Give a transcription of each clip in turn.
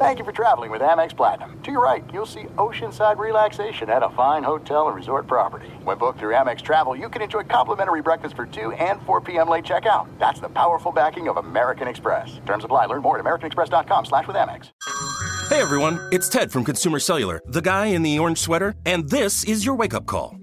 Thank you for traveling with Amex Platinum. To your right, you'll see oceanside relaxation at a fine hotel and resort property. When booked through Amex Travel, you can enjoy complimentary breakfast for 2 and 4 p.m. late checkout. That's the powerful backing of American Express. Terms apply. Learn more at americanexpress.com slash with Amex. Hey everyone, it's Ted from Consumer Cellular, the guy in the orange sweater, and this is your wake-up call.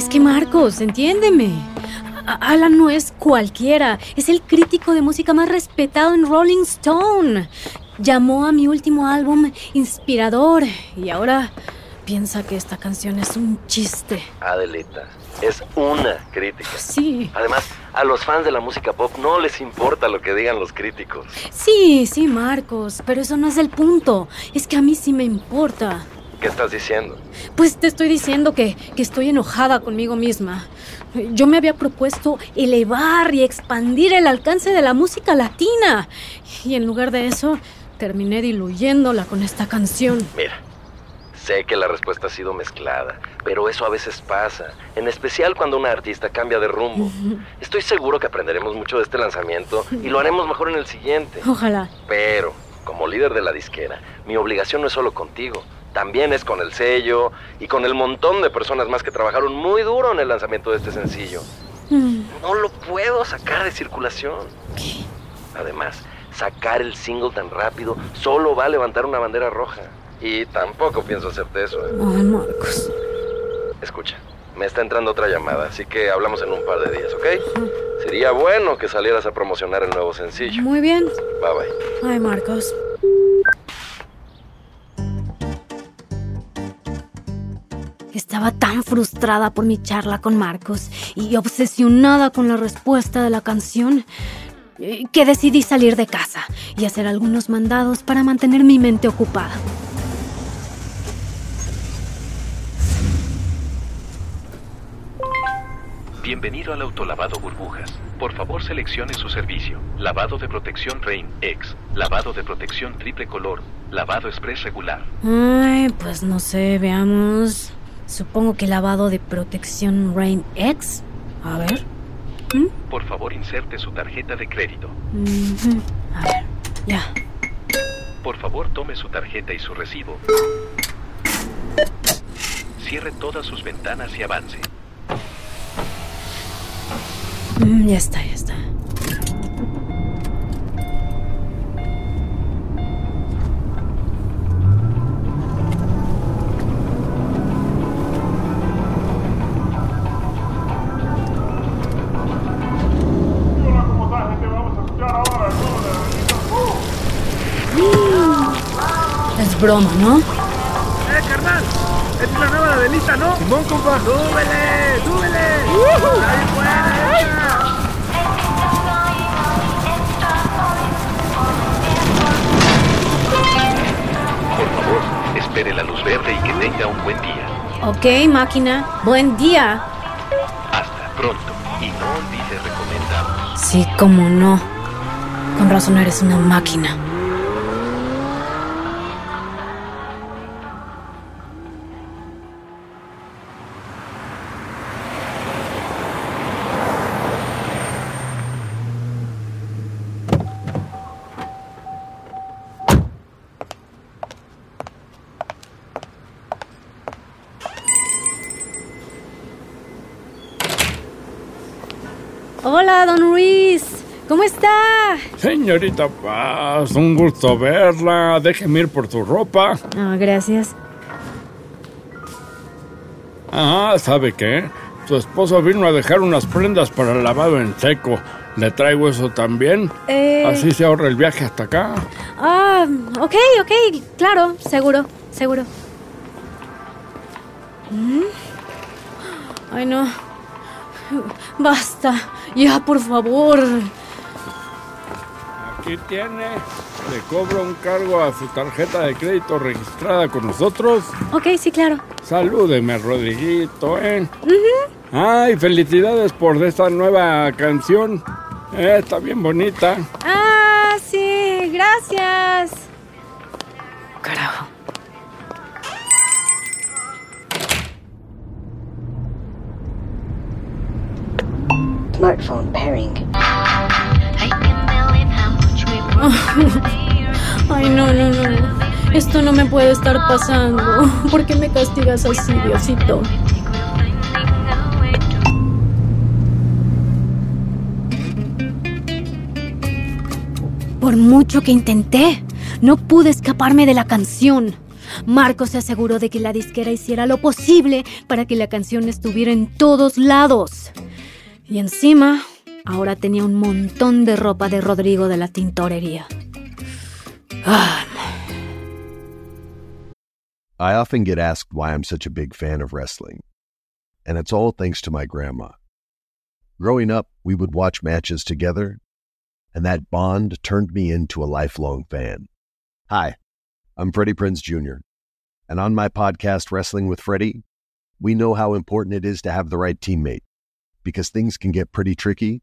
Es que Marcos, entiéndeme. Alan no es cualquiera, es el crítico de música más respetado en Rolling Stone. Llamó a mi último álbum inspirador y ahora piensa que esta canción es un chiste. Adelita, es una crítica. Sí, Además, a los fans de la música pop no les importa lo que digan los críticos. sí, sí, Marcos, pero eso no es el punto. Es que a mí sí me importa. ¿Qué estás diciendo? Pues te estoy diciendo que, que estoy enojada conmigo misma. Yo me había propuesto elevar y expandir el alcance de la música latina. Y en lugar de eso, terminé diluyéndola con esta canción. Mira, sé que la respuesta ha sido mezclada, pero eso a veces pasa, en especial cuando una artista cambia de rumbo. Estoy seguro que aprenderemos mucho de este lanzamiento y lo haremos mejor en el siguiente. Ojalá. Pero, como líder de la disquera, mi obligación no es solo contigo, también es con el sello y con el montón de personas más que trabajaron muy duro en el lanzamiento de este sencillo. Mm, No lo puedo sacar de circulación. Además, sacar el single tan rápido solo va a levantar una bandera roja. Y tampoco pienso hacerte eso. ¿eh? Ay, Marcos. Escucha, me está entrando otra llamada, así que hablamos en un par de días, ¿ok? Sería bueno que salieras a promocionar el nuevo sencillo. Muy bien. Bye bye. Ay, Marcos. Estaba tan frustrada por mi charla con Marcos y obsesionada con la respuesta de la canción eh, que decidí salir de casa y hacer algunos mandados para mantener mi mente ocupada. Bienvenido al autolavado burbujas. Por favor seleccione su servicio. Lavado de protección Rain X. Lavado de protección triple color. Lavado express regular. Ay, pues no sé, veamos. Supongo que lavado de protección Rain X. A ver. Por favor inserte su tarjeta de crédito. A ver, ya. Por favor tome su tarjeta y su recibo. Cierre todas sus ventanas y avance. Mm, ya está, ya está. Es broma, ¿no? ¡Eh, carnal! ¡Es la nueva de Adelita, ¿no? Simón, compa. ¡Súbele! ¡Súbele! ¡Ahí fuera! Por favor, espere la luz verde y que tenga un buen día. Ok, máquina. Buen día. Hasta pronto. Y no olvide recomendarnos. Sí, cómo no. Con razón eres una máquina. Señorita Paz, un gusto verla. Déjeme ir por tu ropa. Ah, gracias. Ah, ¿sabe qué? Su esposo vino a dejar unas prendas para el lavado en seco. ¿Le traigo eso también? Eh... Así se ahorra el viaje hasta acá. Ah, ok, ok, claro, seguro, seguro. ¿Mm? Ay, no. Basta, ya, por favor. Aquí tiene. Le cobro un cargo a su tarjeta de crédito registrada con nosotros. Ok, sí, claro. Salúdeme, Rodriguito, ¿eh? Ay, felicidades por esta nueva canción. Eh, está bien bonita. Ah, sí, gracias. Carajo. Smartphone pairing. Ay, no, no, no. Esto no me puede estar pasando. ¿Por qué me castigas así, Diosito? Por mucho que intenté, no pude escaparme de la canción. Marco se aseguró de que la disquera hiciera lo posible para que la canción estuviera en todos lados. Y encima, ahora tenía un montón de ropa de Rodrigo de la tintorería. Ah, I often get asked why I'm such a big fan of wrestling, and it's all thanks to my grandma. Growing up, we would watch matches together, and that bond turned me into a lifelong fan. Hi, I'm Freddie Prinz Jr., and on my podcast, Wrestling with Freddie, we know how important it is to have the right teammate because things can get pretty tricky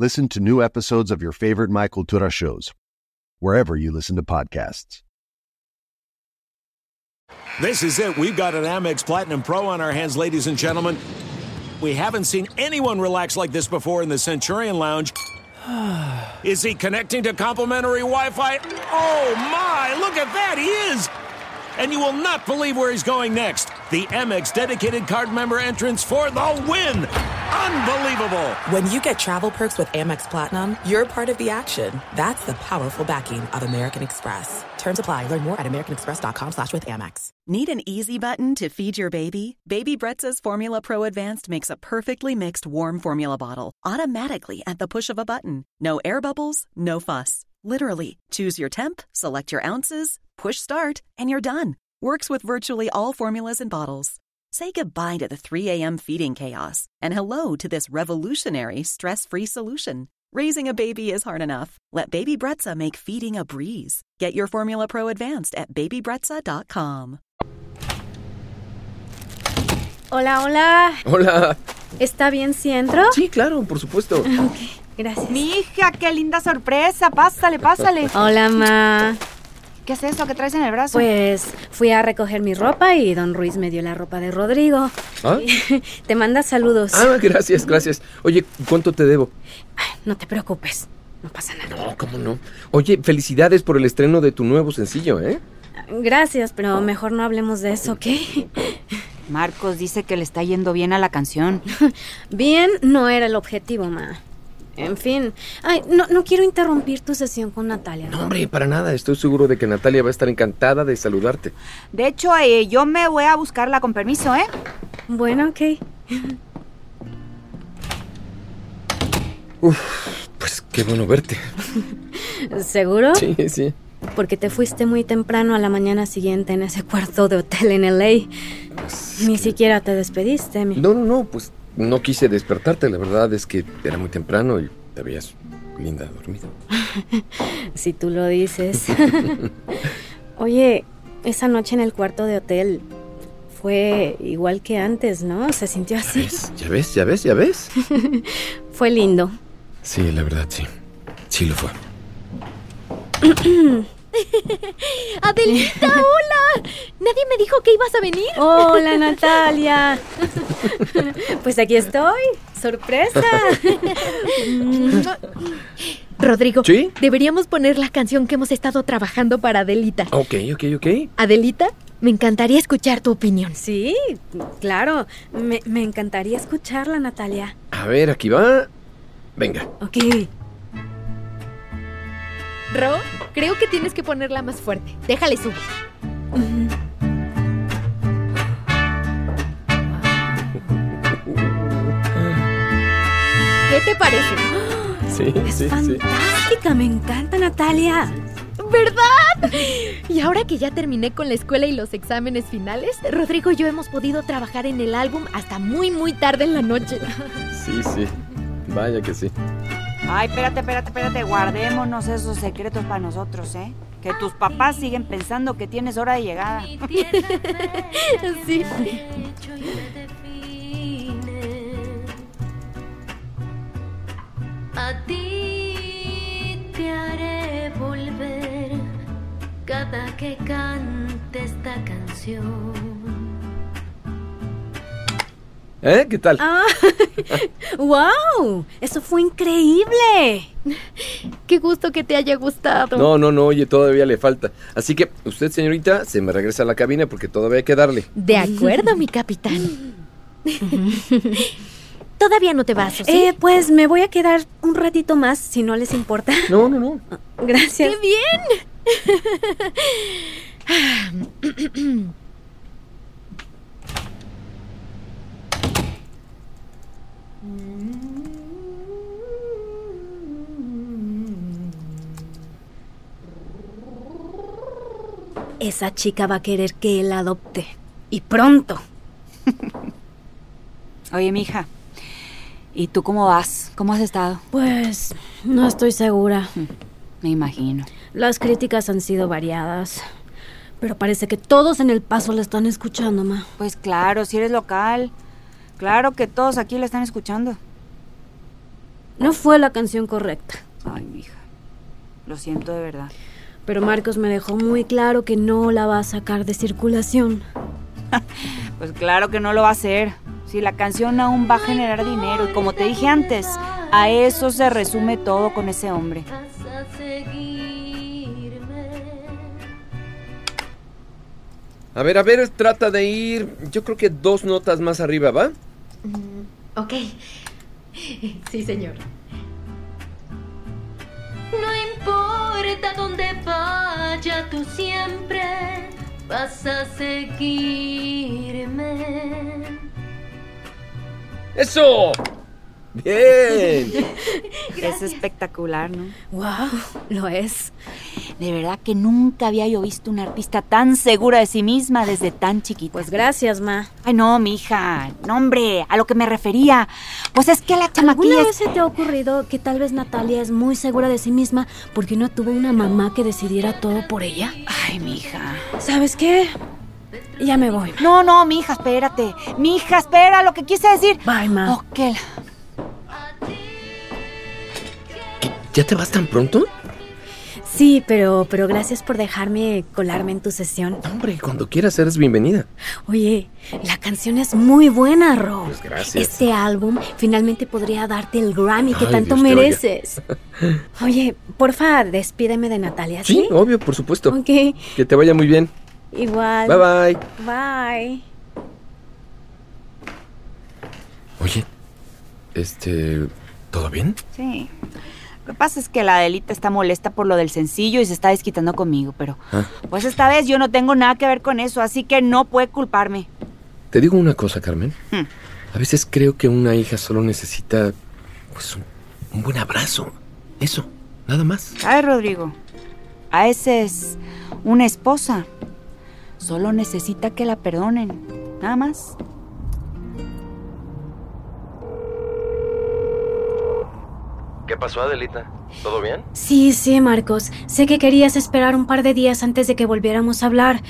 Listen to new episodes of your favorite Michael Cultura shows, wherever you listen to podcasts. This is it. We've got an Amex Platinum Pro on our hands, ladies and gentlemen. We haven't seen anyone relax like this before in the Centurion Lounge. Is he connecting to complimentary Wi Fi? Oh my, look at that! He is! And you will not believe where he's going next. The Amex dedicated card member entrance for the win! Unbelievable! When you get travel perks with Amex Platinum, you're part of the action. That's the powerful backing of American Express. Terms apply. Learn more at americanexpress.com slash with Amex. Need an easy button to feed your baby? Baby Brezza's Formula Pro Advanced makes a perfectly mixed warm formula bottle automatically at the push of a button. No air bubbles, no fuss. Literally, choose your temp, select your ounces, push start, and you're done. Works with virtually all formulas and bottles. Say goodbye to the 3 a.m. feeding chaos and hello to this revolutionary stress free solution. Raising a baby is hard enough. Let Baby Brezza make feeding a breeze. Get your Formula Pro Advanced at babybrezza.com. Hola, hola. Hola. ¿Está bien si entro? Sí, claro, por supuesto. Ok, gracias. Mi hija, qué linda sorpresa. Pásale, pásale. Hola, ma. ¿Qué es eso que traes en el brazo? Pues fui a recoger mi ropa y don Ruiz me dio la ropa de Rodrigo. ¿Ah? Te manda saludos. Ah, gracias, gracias. Oye, ¿cuánto te debo? Ay, no te preocupes, no pasa nada. No, ¿cómo no? Oye, felicidades por el estreno de tu nuevo sencillo, ¿eh? Gracias, pero mejor no hablemos de eso, ¿ok? Marcos dice que le está yendo bien a la canción. bien no era el objetivo, ma. En fin, ay, no, no quiero interrumpir tu sesión con Natalia. No, hombre, para nada. Estoy seguro de que Natalia va a estar encantada de saludarte. De hecho, eh, yo me voy a buscarla con permiso, ¿eh? Bueno, ok. Uf, pues qué bueno verte. ¿Seguro? Sí, sí. Porque te fuiste muy temprano a la mañana siguiente en ese cuarto de hotel en LA. Ni siquiera te despediste. Mi... No, no, no, pues no quise despertarte. La verdad es que era muy temprano y te veías linda dormida. si tú lo dices. Oye, esa noche en el cuarto de hotel fue igual que antes, ¿no? Se sintió así. ¿Ya ves? ¿Ya ves? ¿Ya ves? fue lindo. Sí, la verdad, sí. Sí lo fue. Adelita, hola. Nadie me dijo que ibas a venir. Hola, Natalia. Pues aquí estoy. Sorpresa. Rodrigo, ¿Sí? deberíamos poner la canción que hemos estado trabajando para Adelita. Ok, ok, ok. Adelita, me encantaría escuchar tu opinión. Sí, claro. Me, me encantaría escucharla, Natalia. A ver, aquí va. Venga. Ok. Ro, creo que tienes que ponerla más fuerte. Déjale subir. ¿Qué te parece? Sí, Es sí, sí. fantástica, me encanta, Natalia. ¿Verdad? Y ahora que ya terminé con la escuela y los exámenes finales, Rodrigo y yo hemos podido trabajar en el álbum hasta muy, muy tarde en la noche. Sí, sí. Vaya que sí. Ay, espérate, espérate, espérate. Guardémonos esos secretos para nosotros, ¿eh? Que tus papás siguen pensando que tienes hora de llegada. sí. A ti te haré volver cada que cante esta canción. ¿Eh? ¿Qué tal? Ah, ¡Wow! Eso fue increíble. Qué gusto que te haya gustado. No, no, no, oye, todavía le falta. Así que usted, señorita, se me regresa a la cabina porque todavía hay que darle. De acuerdo, mi capitán. Todavía no te vas, ¿o sí? Eh, pues me voy a quedar un ratito más, si no les importa. No, no, no. Gracias. ¡Qué bien! Esa chica va a querer que él adopte. Y pronto. Oye, mija. ¿Y tú cómo vas? ¿Cómo has estado? Pues no estoy segura. Me imagino. Las críticas han sido variadas. Pero parece que todos en el paso la están escuchando, ma. Pues claro, si eres local. Claro que todos aquí la están escuchando. No fue la canción correcta. Ay, mija. Lo siento de verdad. Pero Marcos me dejó muy claro que no la va a sacar de circulación. Pues claro que no lo va a hacer. Si la canción aún va a generar dinero y como te dije antes, a eso se resume todo con ese hombre. Vas a seguirme. A ver, a ver, trata de ir, yo creo que dos notas más arriba, ¿va? Mm, ok. Sí, señor. No importa dónde vaya, tú siempre vas a seguirme. ¡Eso! ¡Bien! Es espectacular, ¿no? ¡Wow! Lo es. De verdad que nunca había yo visto una artista tan segura de sí misma desde tan chiquita. Pues gracias, ma. Ay, no, mija. No, hombre, a lo que me refería. Pues es que la chamaquilla... ¿Alguna es- vez se te ha ocurrido que tal vez Natalia es muy segura de sí misma porque no tuvo una mamá que decidiera todo por ella? Ay, mija. ¿Sabes qué? Ya me voy. No, no, mija, espérate. Mija, espera, lo que quise decir. Bye, ma. Ok. ¿Ya te vas tan pronto? Sí, pero, pero gracias por dejarme colarme en tu sesión. Hombre, cuando quieras eres bienvenida. Oye, la canción es muy buena, Ro. Pues gracias. Este álbum finalmente podría darte el Grammy que Ay, tanto Dios mereces. Oye, porfa, despídeme de Natalia, ¿sí? Sí, obvio, por supuesto. Ok, Que te vaya muy bien. igual. Bye bye. Bye. Oye, este, ¿todo bien? Sí. Lo que pasa es que la Adelita está molesta por lo del sencillo y se está desquitando conmigo, pero Ah, pues esta vez yo no tengo nada que ver con eso, así que no puede culparme. te digo una cosa, Carmen. Hmm. A veces creo que una hija solo necesita, pues, un, un buen abrazo. Eso, nada más. ¿Sabes, Rodrigo? A veces una esposa solo necesita que la perdonen, nada más. ¿Qué pasó, Adelita? ¿Todo bien? Sí, sí, Marcos. Sé que querías esperar un par de días antes de que volviéramos a hablar.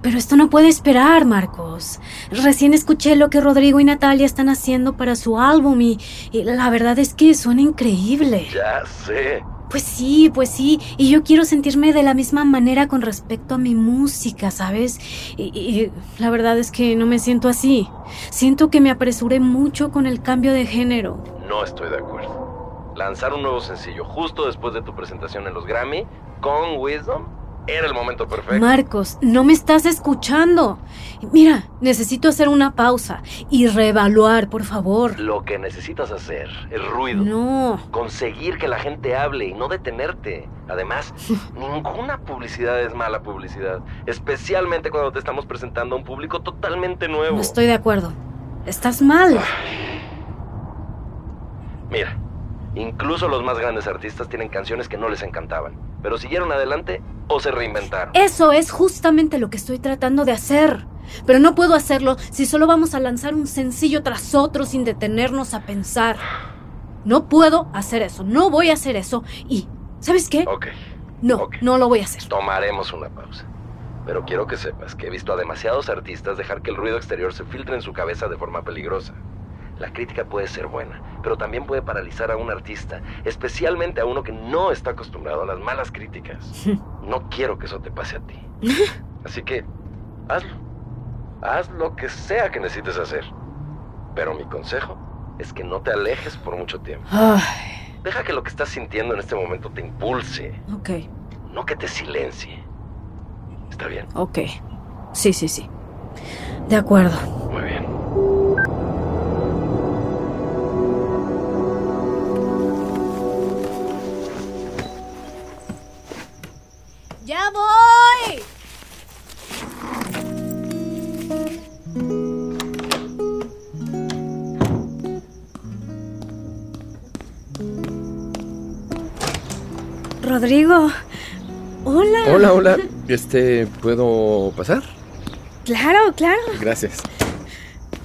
Pero esto no puede esperar, Marcos. Recién escuché lo que Rodrigo y Natalia están haciendo para su álbum y, y la verdad es que suena increíble. Ya sé. Pues sí, pues sí. Y yo quiero sentirme de la misma manera con respecto a mi música, ¿sabes? Y, y la verdad es que no me siento así. Siento que me apresuré mucho con el cambio de género. No estoy de acuerdo. Lanzar un nuevo sencillo justo después de tu presentación en los Grammy con Wisdom era el momento perfecto. Marcos, no me estás escuchando. Mira, necesito hacer una pausa y reevaluar, por favor. Lo que necesitas hacer es ruido. No. Conseguir que la gente hable y no detenerte. Además, ninguna publicidad es mala publicidad. Especialmente cuando te estamos presentando a un público totalmente nuevo. No estoy de acuerdo. Estás mal. Mira, incluso los más grandes artistas tienen canciones que no les encantaban, pero siguieron adelante o se reinventaron. Eso es justamente lo que estoy tratando de hacer. Pero no puedo hacerlo si solo vamos a lanzar un sencillo tras otro sin detenernos a pensar. No puedo hacer eso, no voy a hacer eso y... ¿Sabes qué? Ok, No, no lo voy a hacer. tomaremos una pausa. Pero quiero que sepas que he visto a demasiados artistas dejar que el ruido exterior se filtre en su cabeza de forma peligrosa. La crítica puede ser buena, pero también puede paralizar a un artista, especialmente a uno que no está acostumbrado a las malas críticas. No quiero que eso te pase a ti. Así que, hazlo. Haz lo que sea que necesites hacer. Pero mi consejo es que no te alejes por mucho tiempo. Deja que lo que estás sintiendo en este momento te impulse, ok, no que te silencie. ¿Está bien? ok. Sí, sí, sí. De acuerdo. Muy voy! Rodrigo. Hola. Hola, hola. Este, ¿puedo pasar? Claro, claro. Gracias.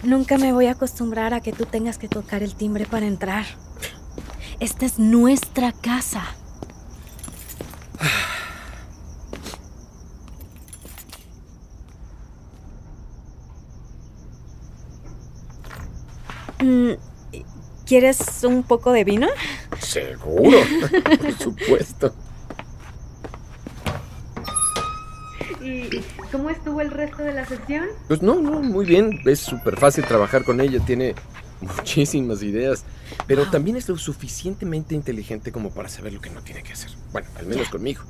Nunca me voy a acostumbrar a que tú tengas que tocar el timbre para entrar. Esta es nuestra casa. Mm, ¿Quieres un poco de vino? Seguro, por supuesto. ¿Y cómo estuvo el resto de la sesión? Pues no, no, muy bien. Es súper fácil trabajar con ella. Tiene muchísimas ideas. Pero también es lo suficientemente inteligente como para saber lo que no tiene que hacer. Bueno, al menos conmigo.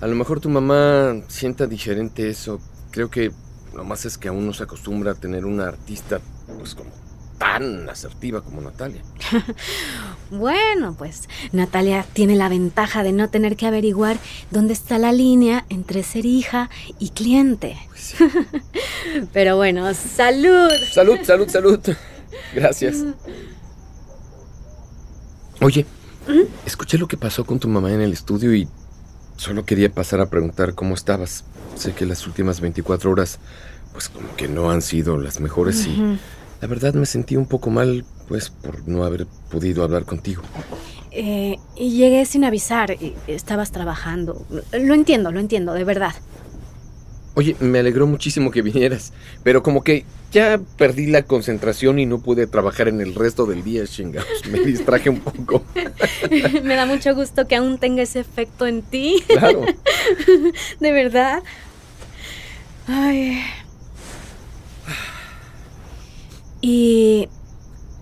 A lo mejor tu mamá sienta diferente eso. Creo que nomás es que aún no se acostumbra a tener una artista, pues como tan asertiva como Natalia. Bueno, pues Natalia tiene la ventaja de no tener que averiguar dónde está la línea entre ser hija y cliente. Pero bueno, salud. Salud, salud, salud. Gracias. Oye, escuché lo que pasó con tu mamá en el estudio y solo quería pasar a preguntar cómo estabas. Sé que las últimas 24 horas, pues como que no han sido las mejores y. la verdad me sentí un poco mal, pues por no haber podido hablar contigo. Eh, y llegué sin avisar. y Estabas trabajando. Lo entiendo, lo entiendo, de verdad. Oye, me alegró muchísimo que vinieras, pero como que ya perdí la concentración y no pude trabajar en el resto del día, chingados. Me distraje un poco. Me da mucho gusto que aún tenga ese efecto en ti. Claro. de verdad. Ay. Y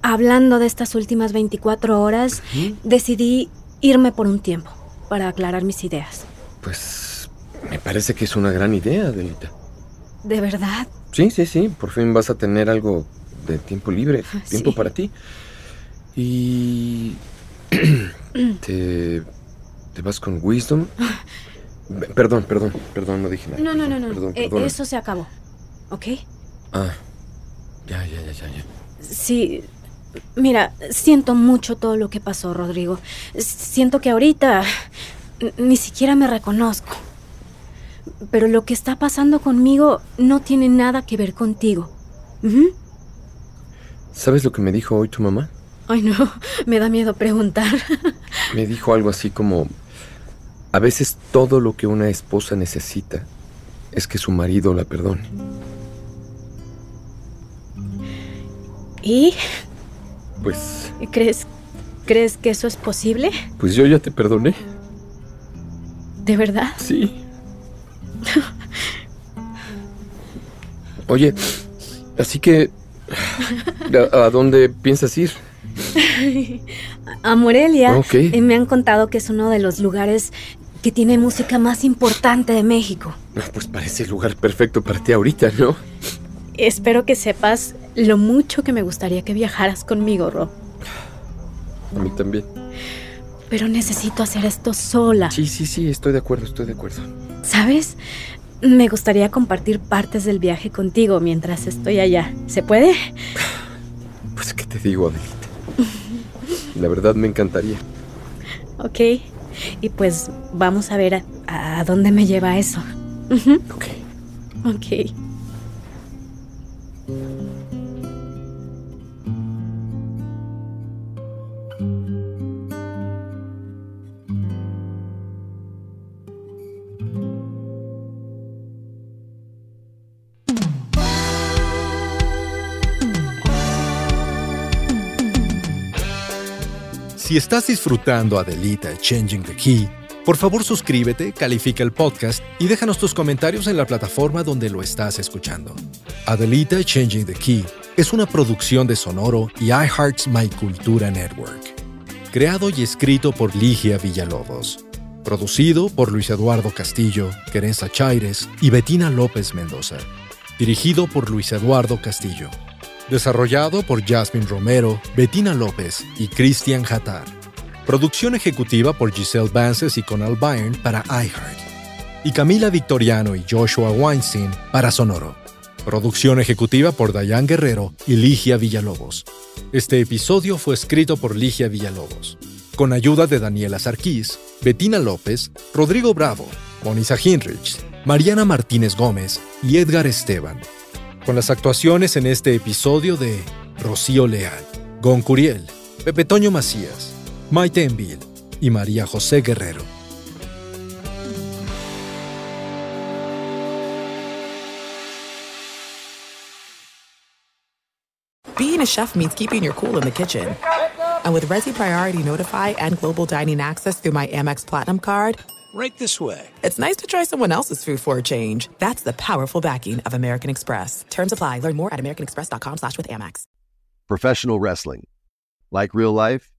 hablando de estas últimas 24 horas, decidí irme por un tiempo para aclarar mis ideas. Pues me parece que es una gran idea, Adelita. De verdad. Sí, sí, sí. Por fin vas a tener algo de tiempo libre, tiempo Sí. para ti. Y... ¿Te, ¿Te vas con Wisdom? Perdón, perdón, perdón, no dije nada. No, no, no, no. Perdón, Eh, eso se acabó. ¿Ok? Ah, ya, ya, ya, ya. Sí. Mira, siento mucho todo lo que pasó, Rodrigo. Siento que ahorita ni siquiera me reconozco. Pero lo que está pasando conmigo no tiene nada que ver contigo. Ujú. ¿Sabes lo que me dijo hoy tu mamá? Ay, no, me da miedo preguntar. Me dijo algo así como, a veces todo lo que una esposa necesita es que su marido la perdone. ¿Y Pues crees ¿Crees que eso es posible? Pues yo ya te perdoné. ¿De verdad? Sí. Oye, así que... ¿A, a dónde piensas ir? A Morelia. Ok. eh, me han contado que es uno de los lugares que tiene música más importante de México. Ah, Pues parece el lugar perfecto para ti ahorita, ¿no? Espero que sepas lo mucho que me gustaría que viajaras conmigo, Rob. A mí también. Pero necesito hacer esto sola. Sí, sí, sí, estoy de acuerdo, estoy de acuerdo. ¿Sabes? Me gustaría compartir partes del viaje contigo mientras estoy allá. ¿Se puede? Pues, ¿qué te digo, Adelita? La verdad me encantaría. Ok. Y pues vamos a ver a, a dónde me lleva eso. Ok. Ok. Si estás disfrutando Adelita Changing the Key, por favor suscríbete, califica el podcast y déjanos tus comentarios en la plataforma donde lo estás escuchando. Adelita Changing the Key es una producción de Sonoro y iHeart's My Cultura Network. Creado y escrito por Ligia Villalobos. Producido por Luis Eduardo Castillo, Querenza Chaires y Betina López Mendoza. Dirigido por Luis Eduardo Castillo. Desarrollado por Jasmine Romero, Bettina López y Christian Hatar. Producción ejecutiva por Giselle Vances y Conal Byrne para iHeart. Y Camila Victoriano y Joshua Weinstein para Sonoro. Producción ejecutiva por Dayan Guerrero y Ligia Villalobos. Este episodio fue escrito por Ligia Villalobos, con ayuda de Daniela Sarquís, Bettina López, Rodrigo Bravo, Monisa Hinrich, Mariana Martínez Gómez y Edgar Esteban con las actuaciones en este episodio de Rocío Leal, Gon Curiel, Pepe Toño Macías, Maite Envil y María José Guerrero. Being a chef means keeping your cool in the kitchen. And with Resi Priority Notify and Global Dining Access through my Amex Platinum card, Right this way. it's nice to try someone else's food for a change. That's the powerful backing of American Express. Terms apply. Learn more at americanexpress.com slash with Amex. Professional wrestling, like real life,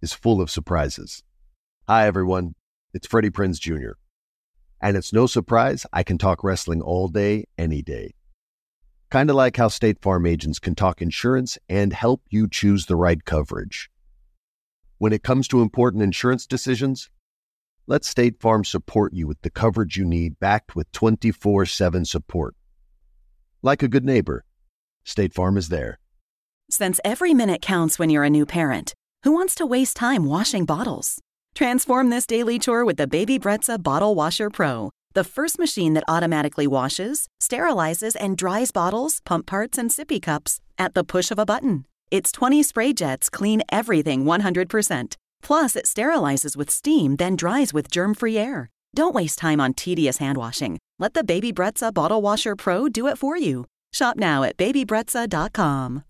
is full of surprises. Hi, everyone. It's Freddie Prinz Jr. And it's no surprise I can talk wrestling all day, any day. Kind of like how State Farm agents can talk insurance and help you choose the right coverage. When it comes to important insurance decisions, let State Farm support you with the coverage you need backed with 24 7 support. Like a good neighbor, State Farm is there. Since every minute counts when you're a new parent, who wants to waste time washing bottles? Transform this daily chore with the Baby Brezza Bottle Washer Pro, the first machine that automatically washes, sterilizes, and dries bottles, pump parts, and sippy cups at the push of a button. Its 20 spray jets clean everything 100%. Plus, it sterilizes with steam, then dries with germ free air. Don't waste time on tedious hand washing. Let the Baby Brezza Bottle Washer Pro do it for you. Shop now at babybrezza.com.